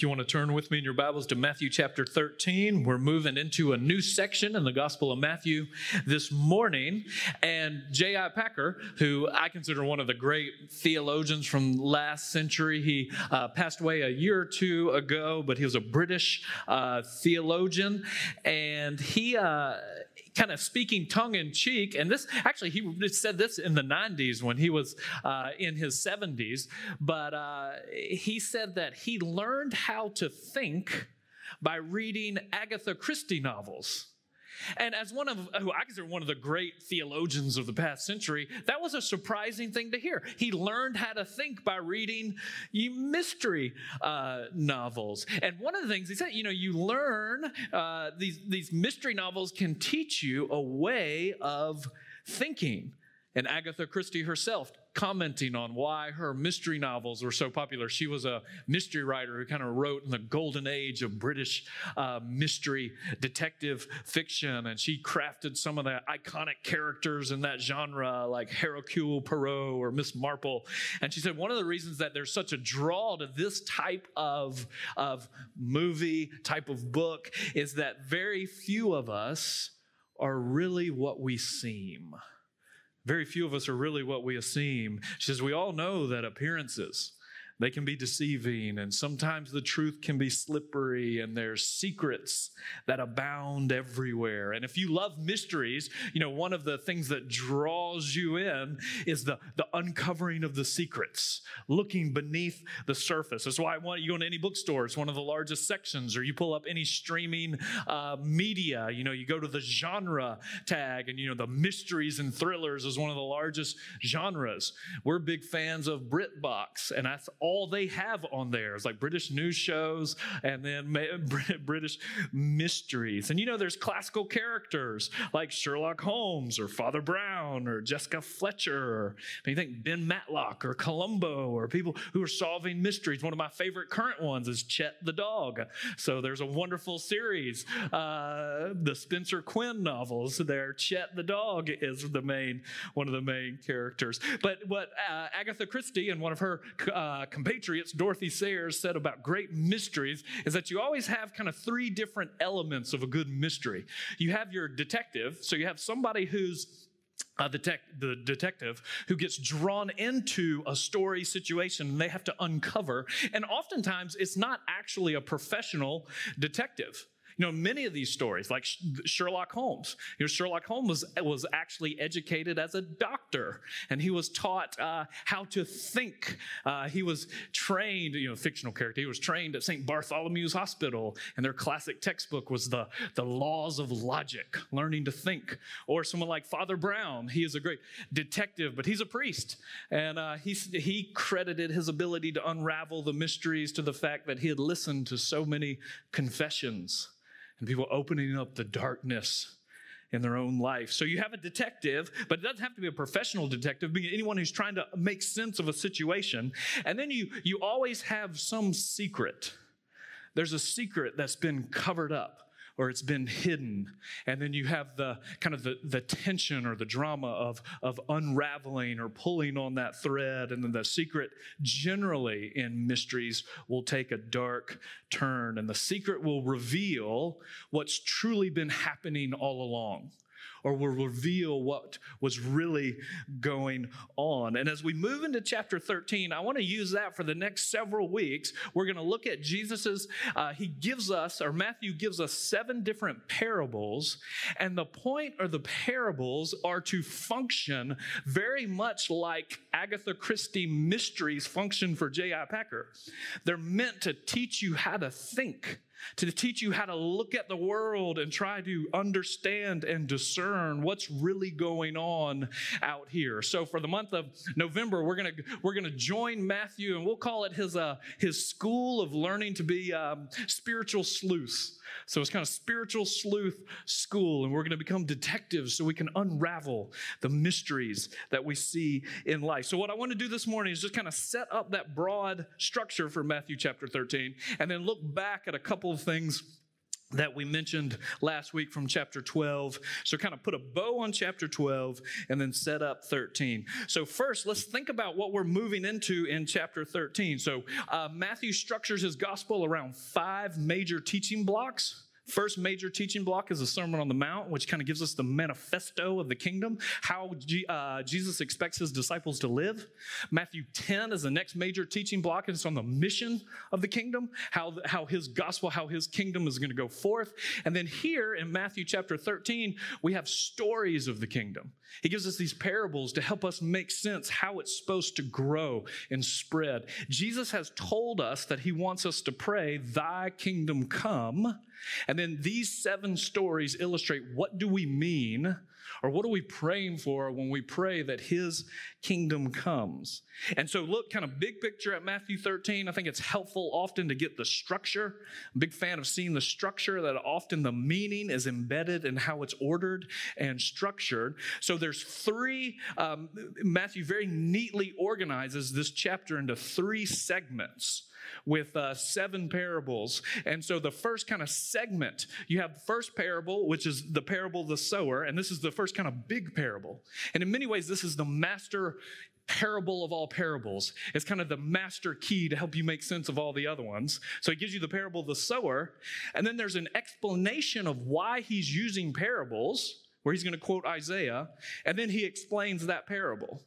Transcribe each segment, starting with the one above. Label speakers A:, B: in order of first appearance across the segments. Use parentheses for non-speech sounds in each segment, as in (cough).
A: You want to turn with me in your Bibles to Matthew chapter 13, we're moving into a new section in the Gospel of Matthew this morning. And J.I. Packer, who I consider one of the great theologians from last century, he uh, passed away a year or two ago, but he was a British uh, theologian. And he, uh, kind of speaking tongue in cheek. And this actually, he said this in the 90s when he was uh, in his 70s, but uh, he said that he learned how to think by reading Agatha Christie novels. And as one of who I consider one of the great theologians of the past century, that was a surprising thing to hear. He learned how to think by reading mystery uh, novels. And one of the things he said, you know, you learn uh, these these mystery novels can teach you a way of thinking. And Agatha Christie herself commenting on why her mystery novels were so popular. She was a mystery writer who kind of wrote in the golden age of British uh, mystery detective fiction, and she crafted some of the iconic characters in that genre, like Hercule Poirot or Miss Marple. And she said one of the reasons that there's such a draw to this type of, of movie, type of book, is that very few of us are really what we seem. Very few of us are really what we seem. She says, We all know that appearances they can be deceiving, and sometimes the truth can be slippery, and there's secrets that abound everywhere. And if you love mysteries, you know, one of the things that draws you in is the, the uncovering of the secrets, looking beneath the surface. That's why I want you go into any bookstore, it's one of the largest sections, or you pull up any streaming uh, media, you know, you go to the genre tag, and, you know, the mysteries and thrillers is one of the largest genres. We're big fans of BritBox, and that's all all they have on there is like British news shows and then (laughs) British mysteries. And you know, there's classical characters like Sherlock Holmes or Father Brown or Jessica Fletcher or you think Ben Matlock or Columbo or people who are solving mysteries. One of my favorite current ones is Chet the dog. So there's a wonderful series, uh, the Spencer Quinn novels. There, Chet the dog is the main one of the main characters. But what uh, Agatha Christie and one of her uh, compatriots, Dorothy Sayers, said about great mysteries is that you always have kind of three different elements of a good mystery. You have your detective, so you have somebody who's uh, the, detective who gets drawn into a story situation and they have to uncover. And oftentimes, it's not actually a professional detective. You know, many of these stories, like Sherlock Holmes, you know, Sherlock Holmes was, was actually educated as a doctor and he was taught uh, how to think. Uh, he was trained, you know, fictional character, he was trained at St. Bartholomew's Hospital and their classic textbook was the, the laws of logic, learning to think. Or someone like Father Brown, he is a great detective, but he's a priest. And uh, he, he credited his ability to unravel the mysteries to the fact that he had listened to so many confessions and people opening up the darkness in their own life. So you have a detective, but it doesn't have to be a professional detective, being anyone who's trying to make sense of a situation. And then you you always have some secret. There's a secret that's been covered up or it's been hidden. And then you have the kind of the, the tension or the drama of, of unraveling or pulling on that thread. And then the secret generally in mysteries will take a dark turn. And the secret will reveal what's truly been happening all along or will reveal what was really going on. And as we move into chapter 13, I want to use that for the next several weeks. We're going to look at Jesus's, uh, he gives us, or Matthew gives us seven different parables. And the point of the parables are to function very much like Agatha Christie mysteries function for J.I. Packer. They're meant to teach you how to think to teach you how to look at the world and try to understand and discern what's really going on out here. So for the month of November, we're gonna we're gonna join Matthew and we'll call it his uh, his school of learning to be um, spiritual sleuths. So it's kind of spiritual sleuth school, and we're to become detectives so we can unravel the mysteries that we see in life. So, what I want to do this morning is just kind of set up that broad structure for Matthew chapter 13 and then look back at a couple of things that we mentioned last week from chapter 12. So, kind of put a bow on chapter 12 and then set up 13. So, first, let's think about what we're moving into in chapter 13. So, uh, Matthew structures his gospel around five major teaching blocks. First major teaching block is the Sermon on the Mount, which kind of gives us the manifesto of the kingdom, how G, uh, Jesus expects his disciples to live. Matthew 10 is the next major teaching block, and it's on the mission of the kingdom, how, how his gospel, how his kingdom is going to go forth. And then here in Matthew chapter 13, we have stories of the kingdom. He gives us these parables to help us make sense how it's supposed to grow and spread. Jesus has told us that he wants us to pray, Thy kingdom come. And then these seven stories illustrate what do we mean or what are we praying for when we pray that his kingdom comes? And so, look kind of big picture at Matthew 13. I think it's helpful often to get the structure. I'm big fan of seeing the structure, that often the meaning is embedded in how it's ordered and structured. So, there's three, um, Matthew very neatly organizes this chapter into three segments with uh, seven parables. And so the first kind of segment, you have the first parable, which is the parable of the sower, and this is the first kind of big parable. And in many ways, this is the master parable of all parables. It's kind of the master key to help you make sense of all the other ones. So he gives you the parable of the sower, and then there's an explanation of why he's using parables, where he's going to quote Isaiah, and then he explains that parable.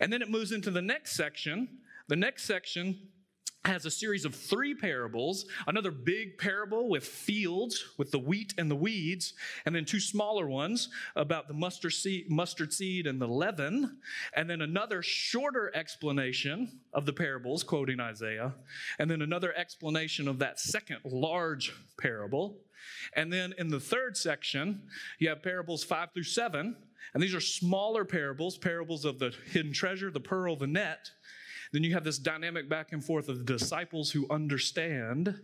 A: And then it moves into the next section. The next section has a series of three parables another big parable with fields with the wheat and the weeds and then two smaller ones about the mustard seed, mustard seed and the leaven and then another shorter explanation of the parables quoting isaiah and then another explanation of that second large parable. And then in the third section you have parables 5 through 7 and these are smaller parables parables of the hidden treasure the pearl the net then you have this dynamic back and forth of the disciples who understand,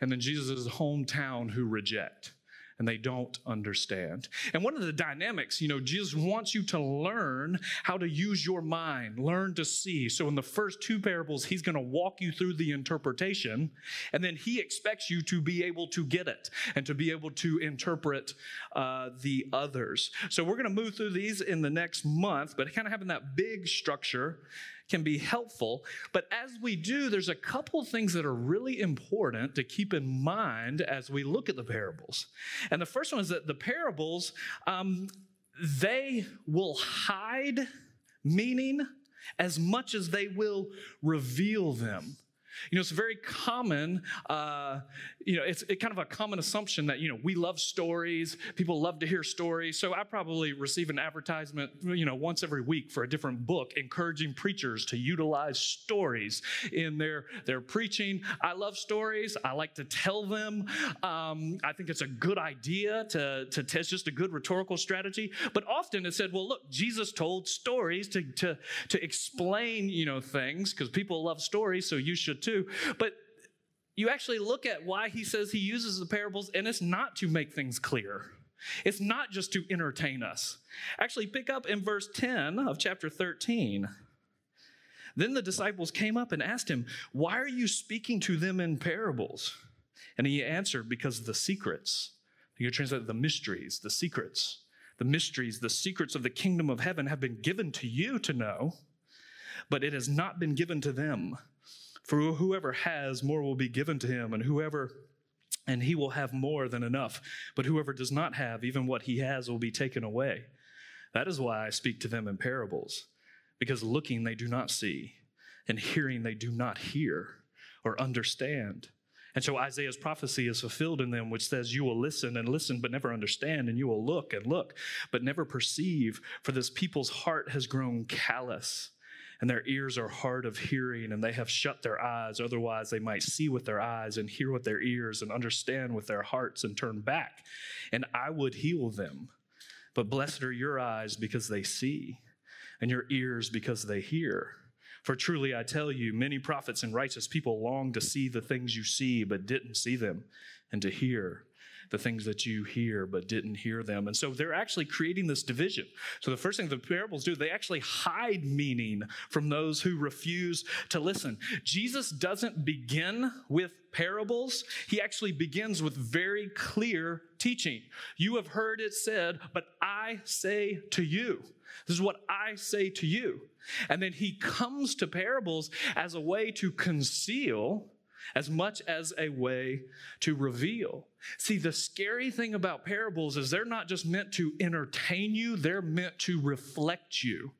A: and then Jesus' hometown who reject and they don't understand. And one of the dynamics, you know, Jesus wants you to learn how to use your mind, learn to see. So in the first two parables, he's going to walk you through the interpretation, and then he expects you to be able to get it and to be able to interpret uh, the others. So we're going to move through these in the next month, but kind of having that big structure can be helpful. But as we do, there's a couple things that are really important to keep in mind as we look at the parables. And the first one is that the parables, um, they will hide meaning as much as they will reveal them. You know, it's very common, uh, you know, it's it kind of a common assumption that, you know, we love stories, people love to hear stories. So I probably receive an advertisement, you know, once every week for a different book encouraging preachers to utilize stories in their, their preaching. I love stories. I like to tell them. Um, I think it's a good idea to, to test just a good rhetorical strategy. But often it said, well, look, Jesus told stories to, to, to explain, you know, things because people love stories, so you should too. But you actually look at why he says he uses the parables, and it's not to make things clear. It's not just to entertain us. Actually, pick up in verse 10 of chapter 13. Then the disciples came up and asked him, Why are you speaking to them in parables? And he answered, Because the secrets, you translate the mysteries, the secrets, the mysteries, the secrets of the kingdom of heaven have been given to you to know, but it has not been given to them. For whoever has, more will be given to him, and whoever and he will have more than enough. But whoever does not have, even what he has will be taken away. That is why I speak to them in parables, because looking they do not see, and hearing they do not hear or understand. And so Isaiah's prophecy is fulfilled in them, which says, You will listen and listen, but never understand, and you will look and look, but never perceive, for this people's heart has grown callous and their ears are hard of hearing, and they have shut their eyes. Otherwise, they might see with their eyes and hear with their ears and understand with their hearts and turn back, and I would heal them. But blessed are your eyes because they see, and your ears because they hear. For truly I tell you, many prophets and righteous people long to see the things you see, but didn't see them, and to hear the things that you hear but didn't hear them. And so they're actually creating this division. So the first thing the parables do, they actually hide meaning from those who refuse to listen. Jesus doesn't begin with parables, he actually begins with very clear teaching. You have heard it said, but I say to you. This is what I say to you. And then he comes to parables as a way to conceal as much as a way to reveal. See, the scary thing about parables is they're not just meant to entertain you, they're meant to reflect you.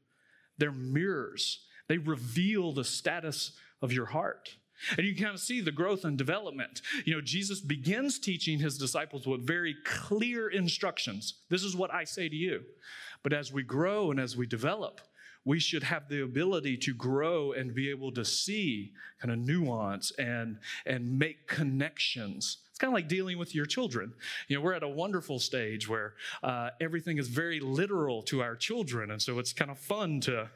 A: They're mirrors, they reveal the status of your heart. And you kind of see the growth and development. You know, Jesus begins teaching his disciples with very clear instructions. This is what I say to you. But as we grow and as we develop, we should have the ability to grow and be able to see kind of nuance and, and make connections. It's kind of like dealing with your children. You know, we're at a wonderful stage where uh, everything is very literal to our children, and so it's kind of fun to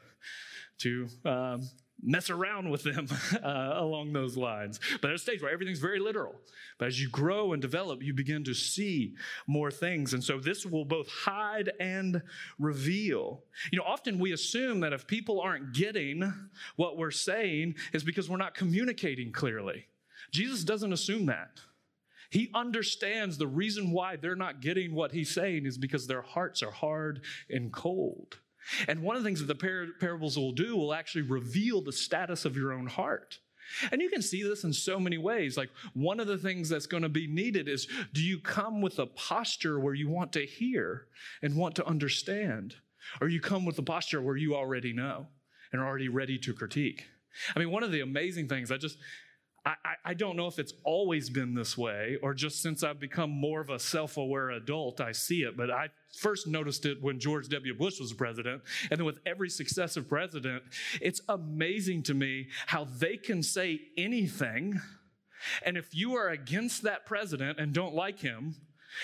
A: to um, mess around with them (laughs) uh, along those lines. But at a stage where everything's very literal. But as you grow and develop, you begin to see more things. And so this will both hide and reveal. You know, often we assume that if people aren't getting what we're saying, is because we're not communicating clearly. Jesus doesn't assume that. He understands the reason why they're not getting what he's saying is because their hearts are hard and cold. And one of the things that the par- parables will do will actually reveal the status of your own heart. And you can see this in so many ways. Like, one of the things that's going to be needed is do you come with a posture where you want to hear and want to understand? Or you come with a posture where you already know and are already ready to critique? I mean, one of the amazing things, I just, I, I, don't know if it's always been this way or just since I've become more of a self aware adult, I see it. But I first noticed it when George W. Bush was president. And then with every successive president, it's amazing to me how they can say anything. And if you are against that president and don't like him,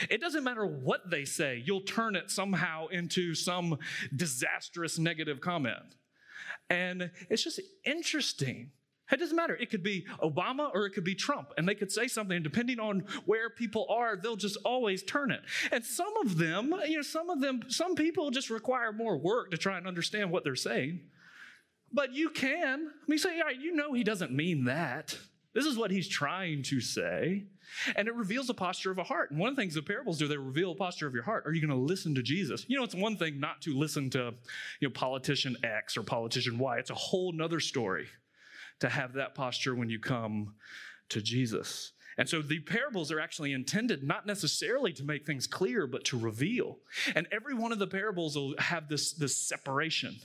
A: it doesn't matter what they say, you'll turn it somehow into some disastrous negative comment. And it's just interesting it doesn't matter. It could be Obama or it could be Trump. And they could say something, and depending on where people are, they'll just always turn it. And some of them, you know, some of them, some people just require more work to try and understand what they're saying. But you can. I mean, say, right, you know he doesn't mean that. This is what he's trying to say. And it reveals a posture of a heart. And one of the things the parables do, they reveal a posture of your heart. Are you going to listen to Jesus? You know, it's one thing not to listen to, you know, politician X or politician Y. It's a whole nother story to have that posture when you come to Jesus. And so the parables are actually intended not necessarily to make things clear, but to reveal. And every one of the parables will have this, this separation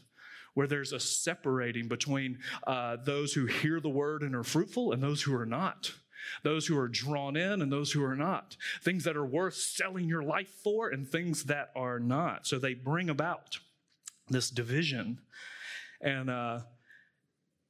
A: where there's a separating between uh, those who hear the word and are fruitful and those who are not. Those who are drawn in and those who are not. Things that are worth selling your life for and things that are not. So they bring about this division. And uh,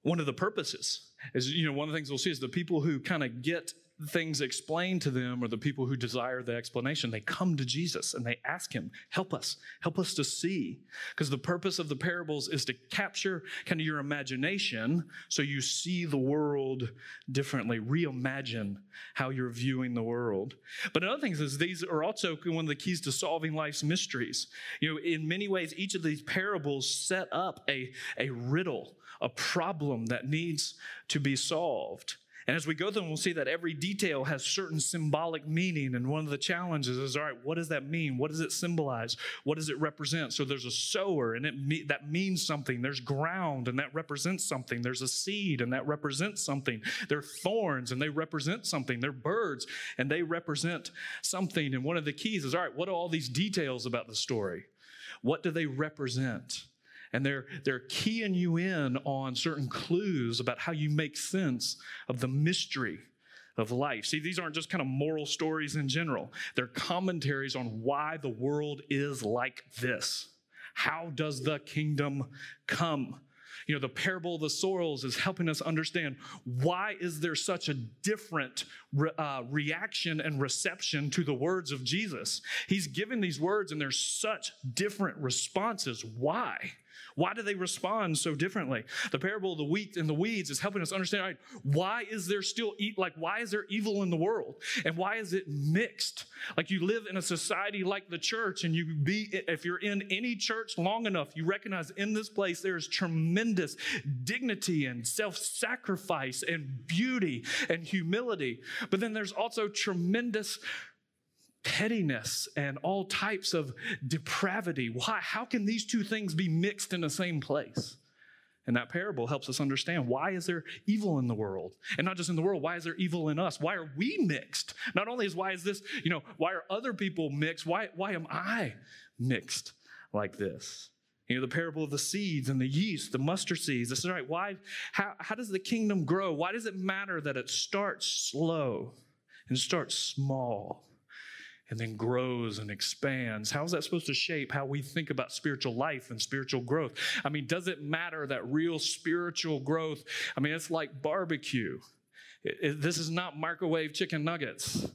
A: one of the purposes is, you know, one of the things we'll see is the people who kind of get things explained to them or the people who desire the explanation, they come to Jesus and they ask him, help us, help us to see. Because the purpose of the parables is to capture kind of your imagination so you see the world differently, reimagine how you're viewing the world. But another thing is these are also one of the keys to solving life's mysteries. You know, in many ways, each of these parables set up a, a riddle a problem that needs to be solved. And as we go through, we'll see that every detail has certain symbolic meaning. And one of the challenges is, all right, what does that mean? What does it symbolize? What does it represent? So there's a sower, and it me- that means something. There's ground, and that represents something. There's a seed, and that represents something. There are thorns, and they represent something. They're birds, and they represent something. And one of the keys is, all right, what are all these details about the story? What do they represent? And they're, they're keying you in on certain clues about how you make sense of the mystery of life. See, these aren't just kind of moral stories in general, they're commentaries on why the world is like this. How does the kingdom come? You know, the parable of the soils is helping us understand why is there such a different re- uh, reaction and reception to the words of Jesus. He's giving these words and there's such different responses. Why?
B: Why do they respond so differently? The parable of the wheat and the weeds is helping us understand, right, why is there still eat like why is there evil in the world? And why is it mixed? Like you live in a society like the church and you be if you're in any church long enough, you recognize in this place there is tremendous dignity and self-sacrifice and beauty and humility. But then there's also tremendous pettiness and all types of depravity. Why? How can these two things be mixed in the same place? And that parable helps us understand why is there evil in the world? And not just in the world, why is there evil in us? Why are we mixed? Not only is why is this, you know, why are other people mixed? Why, why am I mixed like this? You know, the parable of the seeds and the yeast, the mustard seeds. This is right. Why, how, how does the kingdom grow? Why does it matter that it starts slow and starts small? And then grows and expands. How is that supposed to shape how we think about spiritual life and spiritual growth? I mean, does it matter that real spiritual growth? I mean, it's like barbecue. It, it, this is not microwave chicken nuggets.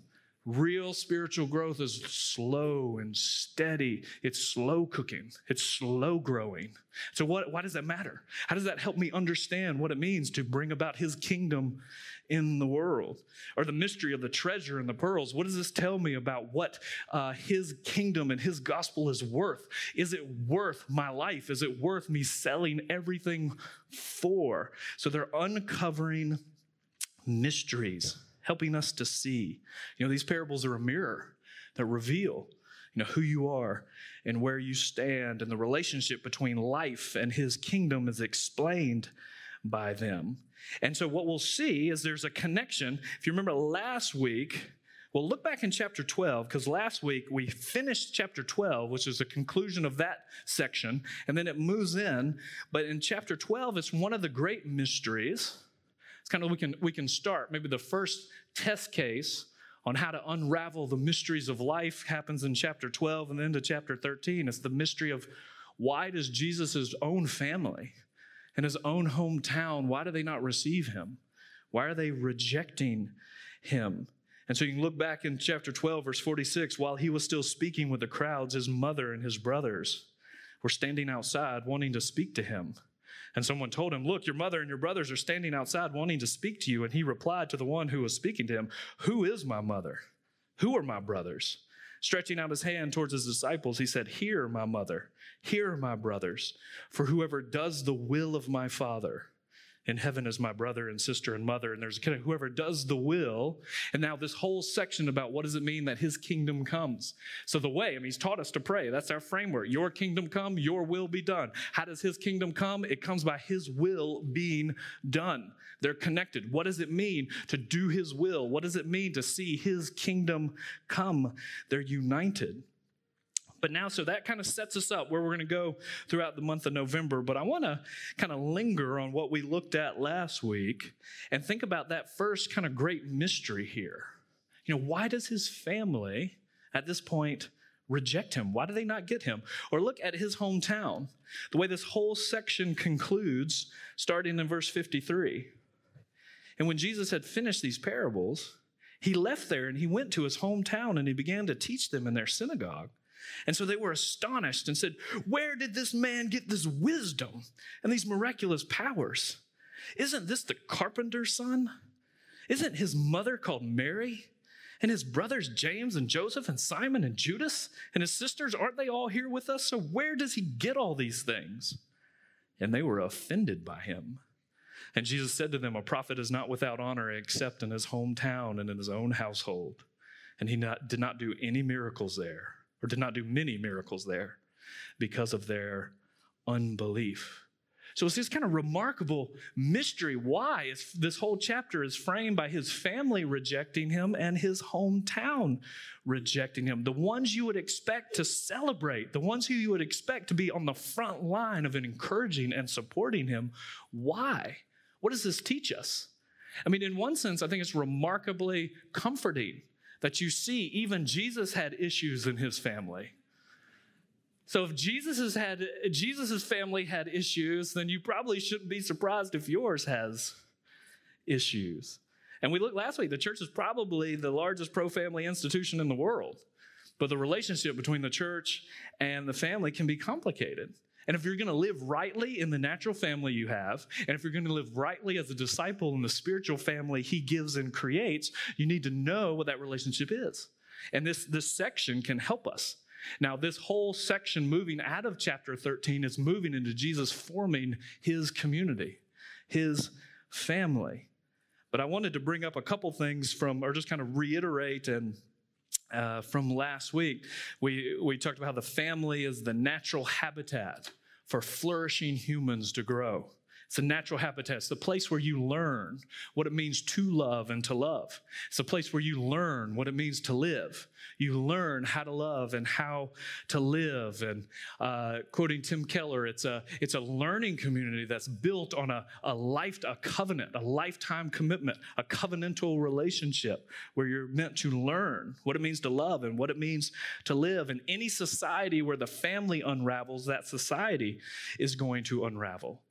B: Real spiritual growth is slow and steady. It's slow cooking. It's slow growing. So, what, why does that matter? How does that help me understand what it means to bring about His kingdom in the world? Or the mystery of the treasure and the pearls. What does this tell me about what uh, His kingdom and His gospel is worth? Is it worth my life? Is it worth me selling everything for? So, they're uncovering mysteries helping us to see. You know, these parables are a mirror that reveal, you know, who you are and where you stand, and the relationship between life and his kingdom is explained by them. And so what we'll see is there's a connection. If you remember last week, well, look back in chapter 12, because last week we finished chapter 12, which is the conclusion of that section, and then it moves in. But in chapter 12, it's one of the great mysteries it's kind of we can we can start maybe the first test case on how to unravel the mysteries of life happens in chapter 12 and then to chapter 13 it's the mystery of why does jesus' own family and his own hometown why do they not receive him why are they rejecting him and so you can look back in chapter 12 verse 46 while he was still speaking with the crowds his mother and his brothers were standing outside wanting to speak to him and someone told him, Look, your mother and your brothers are standing outside wanting to speak to you. And he replied to the one who was speaking to him, Who is my mother? Who are my brothers? Stretching out his hand towards his disciples, he said, Hear, my mother, hear, my brothers, for whoever does the will of my Father in heaven is my brother and sister and mother. And there's kind of whoever does the will. And now this whole section about what does it mean that his kingdom comes. So the way, I mean, he's taught us to pray. That's our framework. Your kingdom come, your will be done. How does his kingdom come? It comes by his will being done. They're connected. What does it mean to do his will? What does it mean to see his kingdom come? They're united. But now, so that kind of sets us up where we're going to go throughout the month of November. But I want to kind of linger on what we looked at last week and think about that first kind of great mystery here. You know, why does his family at this point reject him? Why do they not get him? Or look at his hometown. The way this whole section concludes, starting in verse 53. And when Jesus had finished these parables, he left there and he went to his hometown and he began to teach them in their synagogue. And so they were astonished and said, Where did this man get this wisdom and these miraculous powers? Isn't this the carpenter's son? Isn't his mother called Mary? And his brothers James and Joseph and Simon and Judas? And his sisters, aren't they all here with us? So where does he get all these things? And they were offended by him. And Jesus said to them, A prophet is not without honor except in his hometown and in his own household. And he not, did not do any miracles there or did not do many miracles there because of their unbelief. So it's this kind of remarkable mystery why this whole chapter is framed by his family rejecting him and his hometown rejecting him. The ones you would expect to celebrate, the ones who you would expect to be on the front line of encouraging and supporting him. Why? What does this teach us? I mean, in one sense, I think it's remarkably comforting that you see even Jesus had issues in his family. So if Jesus has had Jesus's family had issues, then you probably shouldn't be surprised if yours has issues. And we looked last week, the church is probably the largest pro-family institution in the world. But the relationship between the church and the family can be complicated. And if you're going to live rightly in the natural family you have, and if you're going to live rightly as a disciple in the spiritual family he gives and creates, you need to know what that relationship is. And this, this section can help us. Now, this whole section moving out of chapter 13 is moving into Jesus forming his community, his family. But I wanted to bring up a couple things from, or just kind of reiterate and uh, from last week, we, we talked about how the family is the natural habitat for flourishing humans to grow. It's a natural habitat. It's the place where you learn what it means to love and to love. It's a place where you learn what it means to live. You learn how to love and how to live. And uh, quoting Tim Keller, it's a, it's a learning community that's built on a, a life, a covenant, a lifetime commitment, a covenantal relationship where you're meant to learn what it means to love and what it means to live. And any society where the family unravels, that society is going to unravel.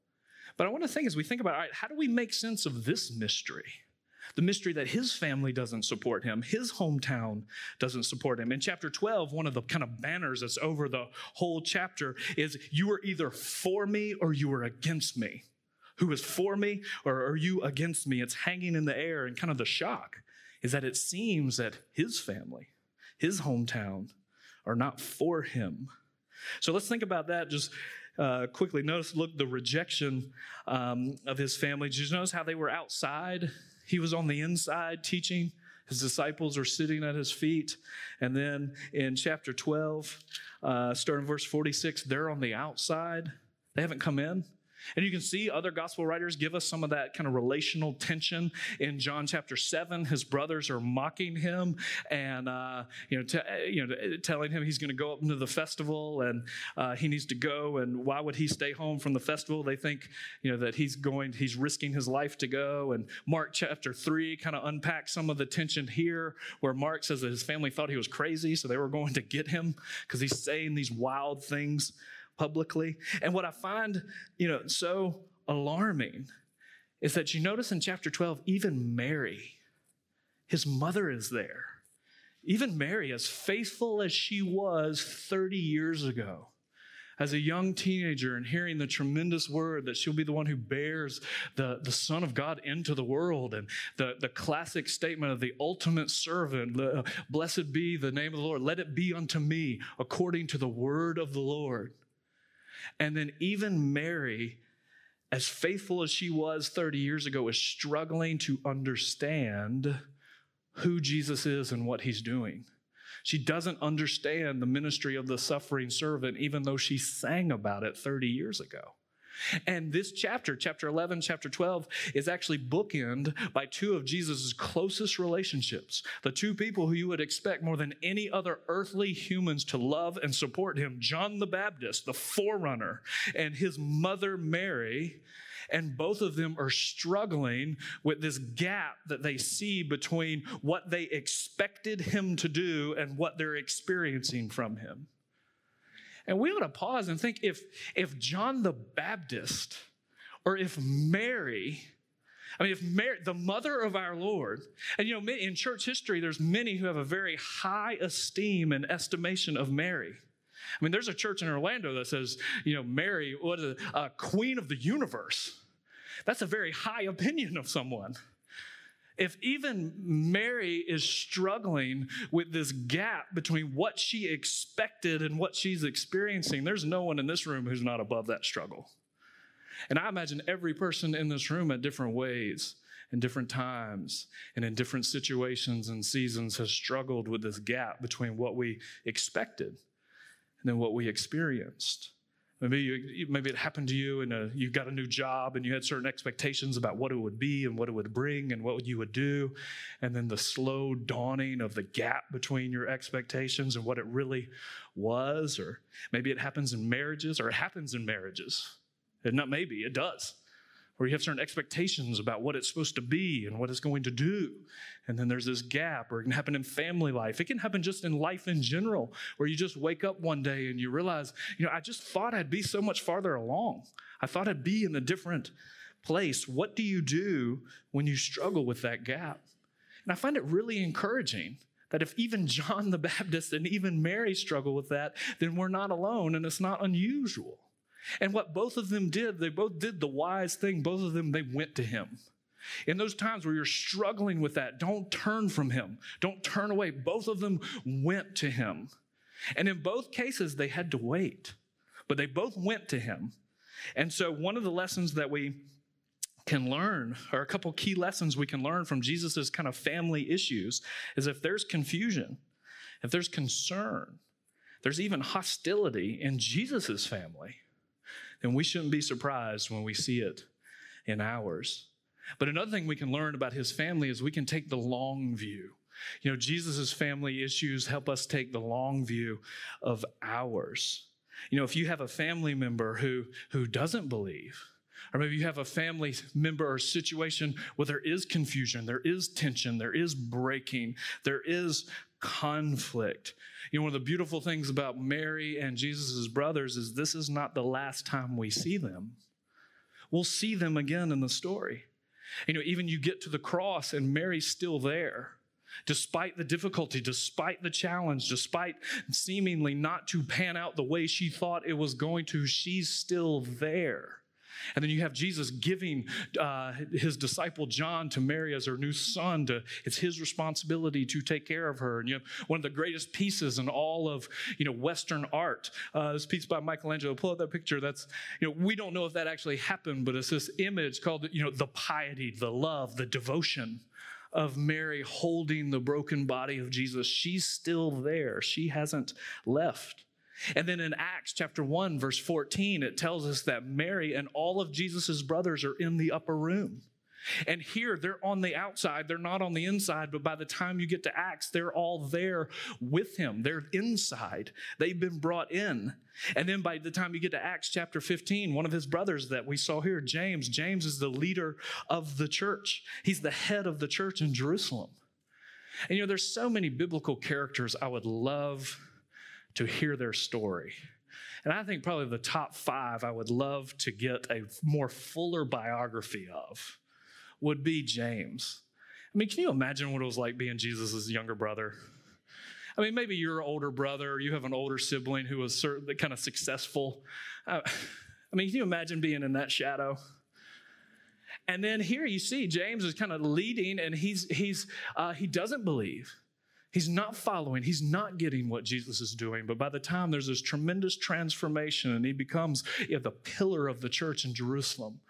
B: But I want to think as we think about, all right, how do we make sense of this mystery? The mystery that his family doesn't support him, his hometown doesn't support him. In chapter 12, one of the kind of banners that's over the whole chapter is you are either for me or you are against me. Who is for me or are you against me? It's hanging in the air, and kind of the shock is that it seems that his family, his hometown, are not for him. So let's think about that just uh, quickly. Notice, look, the rejection um, of his family. Did you notice how they were outside? He was on the inside teaching. His disciples are sitting at his feet. And then in chapter 12, uh, starting verse 46, they're on the outside. They haven't come in. And you can see other gospel writers give us some of that kind of relational tension in John chapter 7. His brothers are mocking him and, uh, you, know, t- you know, telling him he's going to go up into the festival and uh, he needs to go. And why would he stay home from the festival? They think, you know, that he's going, he's risking his life to go. And Mark chapter 3 kind of unpacks some of the tension here where Mark says that his family thought he was crazy, so they were going to get him because he's saying these wild things publicly. And what I find, you know, so alarming is that you notice in chapter 12, even Mary, his mother is there. Even Mary, as faithful as she was 30 years ago, as a young teenager and hearing the tremendous word that she'll be the one who bears the, the Son of God into the world and the, the classic statement of the ultimate servant, uh, blessed be the name of the Lord, let it be unto me according to the word of the Lord. And then even Mary, as faithful as she was 30 years ago, is struggling to understand who Jesus is and what he's doing. She doesn't understand the ministry of the suffering servant, even though she sang about it 30 years ago. And this chapter, chapter 11, chapter 12, is actually bookend by two of Jesus' closest relationships. The two people who you would expect more than any other earthly humans to love and support him John the Baptist, the forerunner, and his mother Mary. And both of them are struggling with this gap that they see between what they expected him to do and what they're experiencing from him. And we ought to pause and think if, if John the Baptist or if Mary, I mean, if Mary, the mother of our Lord, and you know, in church history, there's many who have a very high esteem and estimation of Mary. I mean, there's a church in Orlando that says, you know, Mary was a, a queen of the universe. That's a very high opinion of someone. If even Mary is struggling with this gap between what she expected and what she's experiencing, there's no one in this room who's not above that struggle. And I imagine every person in this room at different ways, in different times, and in different situations and seasons has struggled with this gap between what we expected and then what we experienced. Maybe, you, maybe it happened to you and uh, you got a new job and you had certain expectations about what it would be and what it would bring and what you would do. And then the slow dawning of the gap between your expectations and what it really was. Or maybe it happens in marriages or it happens in marriages. And not maybe, it does where you have certain expectations about what it's supposed to be and what it's going to do. And then there's this gap, or it can happen in family life. It can happen just in life in general, where you just wake up one day and you realize, you know, I just thought I'd be so much farther along. I thought I'd be in a different place. What do you do when you struggle with that gap? And I find it really encouraging that if even John the Baptist and even Mary struggle with that, then we're not alone and it's not unusual. And what both of them did, they both did the wise thing. Both of them, they went to him. In those times where you're struggling with that, don't turn from him. Don't turn away. Both of them went to him. And in both cases, they had to wait, but they both went to him. And so, one of the lessons that we can learn, or a couple key lessons we can learn from Jesus's kind of family issues, is if there's confusion, if there's concern, there's even hostility in Jesus's family, then we shouldn't be surprised when we see it in ours. But another thing we can learn about his family is we can take the long view. You know, Jesus' family issues help us take the long view of ours. You know, if you have a family member who, who doesn't believe, or maybe you have a family member or situation where there is confusion, there is tension, there is breaking, there is conflict. You know, one of the beautiful things about Mary and Jesus' brothers is this is not the last time we see them. We'll see them again in the story. You know, even you get to the cross and Mary's still there. Despite the difficulty, despite the challenge, despite seemingly not to pan out the way she thought it was going to, she's still there. And then you have Jesus giving uh, his disciple John to Mary as her new son. To, it's his responsibility to take care of her. And you have one of the greatest pieces in all of you know Western art. Uh, this piece by Michelangelo. Pull up that picture. That's you know we don't know if that actually happened, but it's this image called you know the piety, the love, the devotion of Mary holding the broken body of Jesus. She's still there. She hasn't left. And then in Acts chapter 1, verse 14, it tells us that Mary and all of Jesus' brothers are in the upper room. And here they're on the outside, they're not on the inside, but by the time you get to Acts, they're all there with him. They're inside, they've been brought in. And then by the time you get to Acts chapter 15, one of his brothers that we saw here, James, James is the leader of the church, he's the head of the church in Jerusalem. And you know, there's so many biblical characters I would love to hear their story. And I think probably the top five I would love to get a more fuller biography of would be James. I mean, can you imagine what it was like being Jesus' younger brother? I mean, maybe you're an older brother, you have an older sibling who was certainly kind of successful. Uh, I mean, can you imagine being in that shadow? And then here you see James is kind of leading, and he's he's uh, he doesn't believe. He's not following, he's not getting what Jesus is doing. But by the time there's this tremendous transformation and he becomes you know, the pillar of the church in Jerusalem.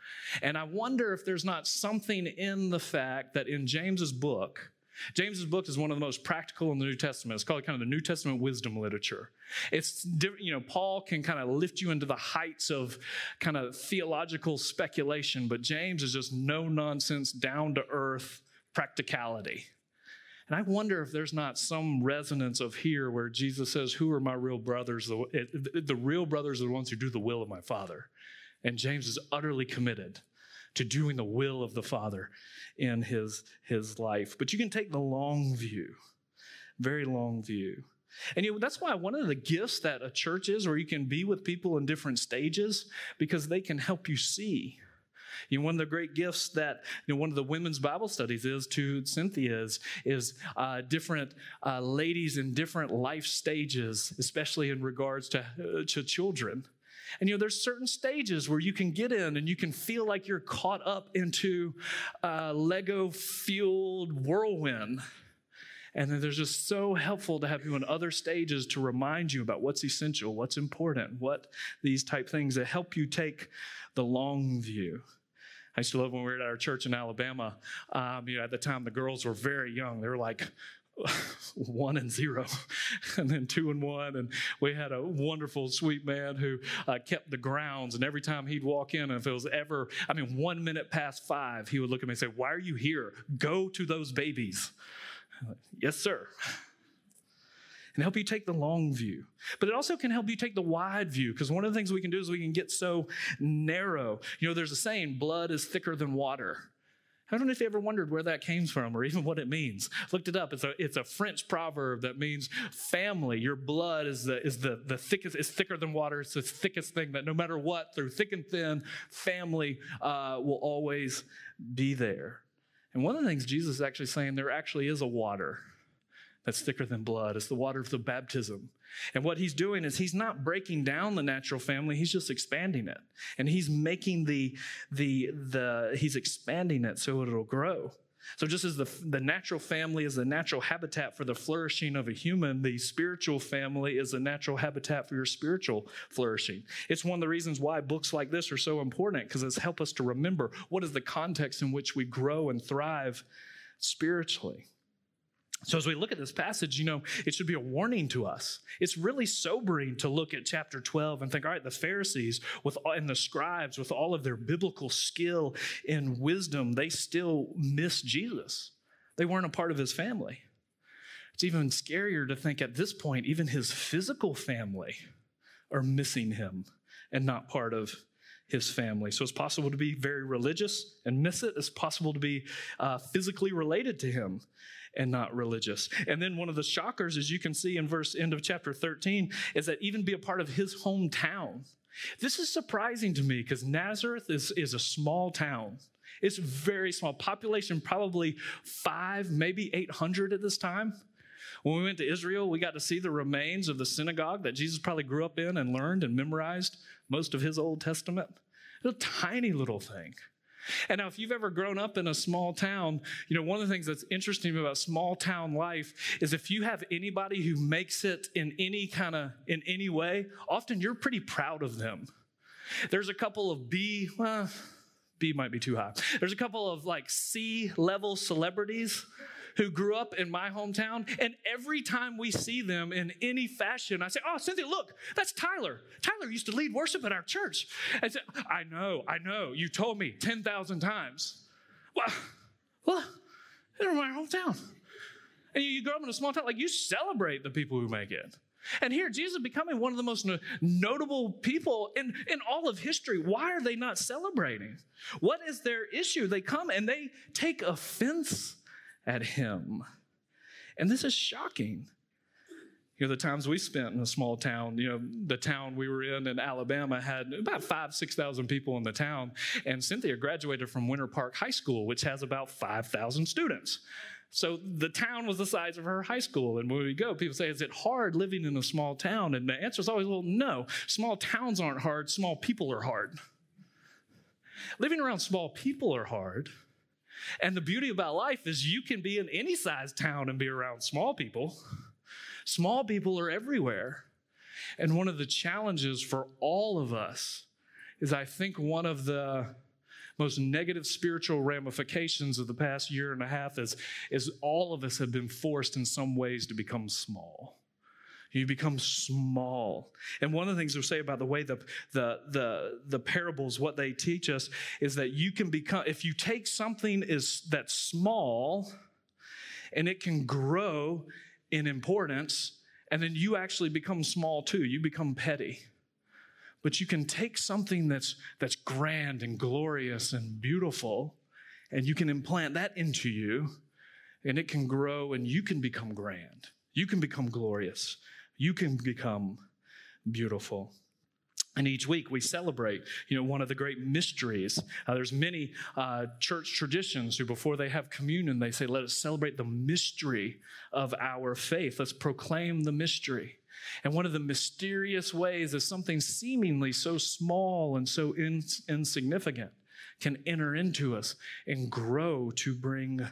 B: And I wonder if there's not something in the fact that in James's book, James's book is one of the most practical in the New Testament. It's called kind of the New Testament wisdom literature. It's you know Paul can kind of lift you into the heights of kind of theological speculation, but James is just no nonsense, down to earth practicality. And I wonder if there's not some resonance of here where Jesus says, Who are my real brothers? The, the real brothers are the ones who do the will of my Father. And James is utterly committed to doing the will of the Father in his, his life. But you can take the long view, very long view. And you know, that's why one of the gifts that a church is, where you can be with people in different stages, because they can help you see you know, one of the great gifts that you know, one of the women's Bible studies is to Cynthia is, uh, different uh, ladies in different life stages, especially in regards to, uh, to children. And you know, there's certain stages where you can get in and you can feel like you're caught up into a Lego fueled whirlwind. And then there's just so helpful to have you in other stages to remind you about what's essential, what's important, what these type things that help you take the long view. I used to love when we were at our church in Alabama. Um, you know, at the time the girls were very young. They were like (laughs) one and zero, (laughs) and then two and one. And we had a wonderful, sweet man who uh, kept the grounds. And every time he'd walk in, if it was ever, I mean, one minute past five, he would look at me and say, Why are you here? Go to those babies. Like, yes, sir and help you take the long view. But it also can help you take the wide view because one of the things we can do is we can get so narrow. You know, there's a saying, blood is thicker than water. I don't know if you ever wondered where that came from or even what it means. Looked it up. It's a, it's a French proverb that means family. Your blood is the, is the, the thickest, is thicker than water. It's the thickest thing that no matter what, through thick and thin, family uh, will always be there. And one of the things Jesus is actually saying, there actually is a water that's thicker than blood. It's the water of the baptism. And what he's doing is he's not breaking down the natural family, he's just expanding it. And he's making the, the, the, he's expanding it so it'll grow. So, just as the, the natural family is the natural habitat for the flourishing of a human, the spiritual family is a natural habitat for your spiritual flourishing. It's one of the reasons why books like this are so important because it's help us to remember what is the context in which we grow and thrive spiritually. So, as we look at this passage, you know, it should be a warning to us. It's really sobering to look at chapter 12 and think, all right, the Pharisees with and the scribes, with all of their biblical skill and wisdom, they still miss Jesus. They weren't a part of his family. It's even scarier to think at this point, even his physical family are missing him and not part of his family. So it's possible to be very religious and miss it. It's possible to be uh, physically related to him and not religious. And then one of the shockers, as you can see in verse end of chapter 13, is that even be a part of his hometown. This is surprising to me because Nazareth is, is a small town. It's very small. Population probably five, maybe 800 at this time. When we went to Israel, we got to see the remains of the synagogue that Jesus probably grew up in and learned and memorized most of his Old Testament. A tiny little thing. And now, if you've ever grown up in a small town, you know, one of the things that's interesting about small town life is if you have anybody who makes it in any kind of, in any way, often you're pretty proud of them. There's a couple of B, well, B might be too high. There's a couple of like C level celebrities who grew up in my hometown. And every time we see them in any fashion, I say, Oh, Cynthia, look, that's Tyler. Tyler used to lead worship at our church. I said, I know, I know. You told me 10,000 times. Well, well, they're in my hometown. And you grow up in a small town, like you celebrate the people who make it. And here, Jesus becoming one of the most notable people in, in all of history. Why are they not celebrating? What is their issue? They come and they take offense at him. And this is shocking. You know, the times we spent in a small town, you know, the town we were in in Alabama had about five, 6,000 people in the town. And Cynthia graduated from Winter Park High School, which has about 5,000 students. So the town was the size of her high school. And when we go, people say, Is it hard living in a small town? And the answer is always, Well, no. Small towns aren't hard, small people are hard. Living around small people are hard. And the beauty about life is you can be in any size town and be around small people. Small people are everywhere. And one of the challenges for all of us is I think one of the most negative spiritual ramifications of the past year and a half is, is all of us have been forced in some ways to become small. You become small. And one of the things we say about the way the, the, the, the parables, what they teach us, is that you can become, if you take something is that's small and it can grow in importance, and then you actually become small too. You become petty. But you can take something that's, that's grand and glorious and beautiful, and you can implant that into you, and it can grow, and you can become grand. You can become glorious you can become beautiful. And each week we celebrate, you know, one of the great mysteries. Uh, there's many uh, church traditions who, before they have communion, they say, "Let us celebrate the mystery of our faith. Let's proclaim the mystery." And one of the mysterious ways is something seemingly so small and so in, insignificant can enter into us and grow to bring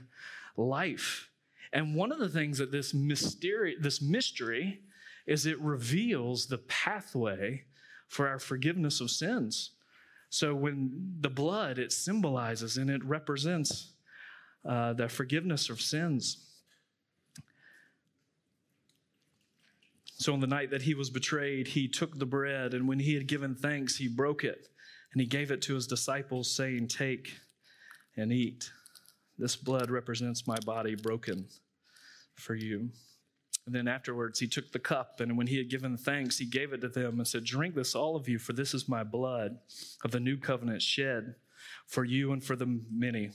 B: life. And one of the things that this mystery, this mystery is it reveals the pathway for our forgiveness of sins. So when the blood, it symbolizes and it represents uh, the forgiveness of sins. So on the night that he was betrayed, he took the bread, and when he had given thanks, he broke it, and he gave it to his disciples, saying, Take and eat. This blood represents my body broken for you. And then afterwards, he took the cup, and when he had given thanks, he gave it to them and said, Drink this, all of you, for this is my blood of the new covenant shed for you and for the many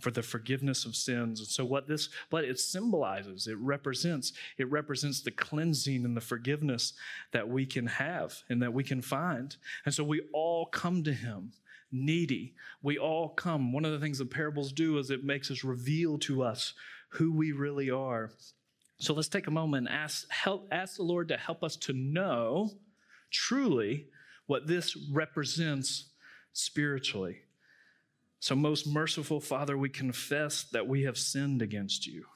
B: for the forgiveness of sins. And so what this blood it symbolizes, it represents, it represents the cleansing and the forgiveness that we can have and that we can find. And so we all come to him needy. We all come. One of the things the parables do is it makes us reveal to us who we really are So let's take a moment and ask, help, ask the Lord to help us to know truly what this represents spiritually. So, most merciful Father, we confess that we have sinned against you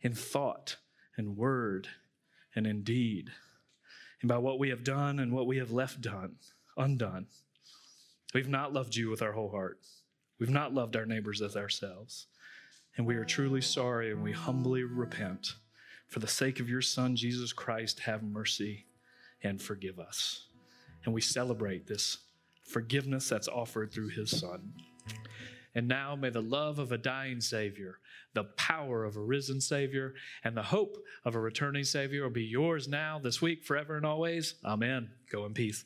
B: in thought and word and in deed, and by what we have done and what we have left done, undone. We've not loved you with our whole heart. We've not loved our neighbors as ourselves. And we are truly sorry and we humbly repent. For the sake of your Son, Jesus Christ, have mercy and forgive us. And we celebrate this forgiveness that's offered through his Son. And now may the love of a dying Savior, the power of a risen Savior, and the hope of a returning Savior be yours now, this week, forever, and always. Amen. Go in peace.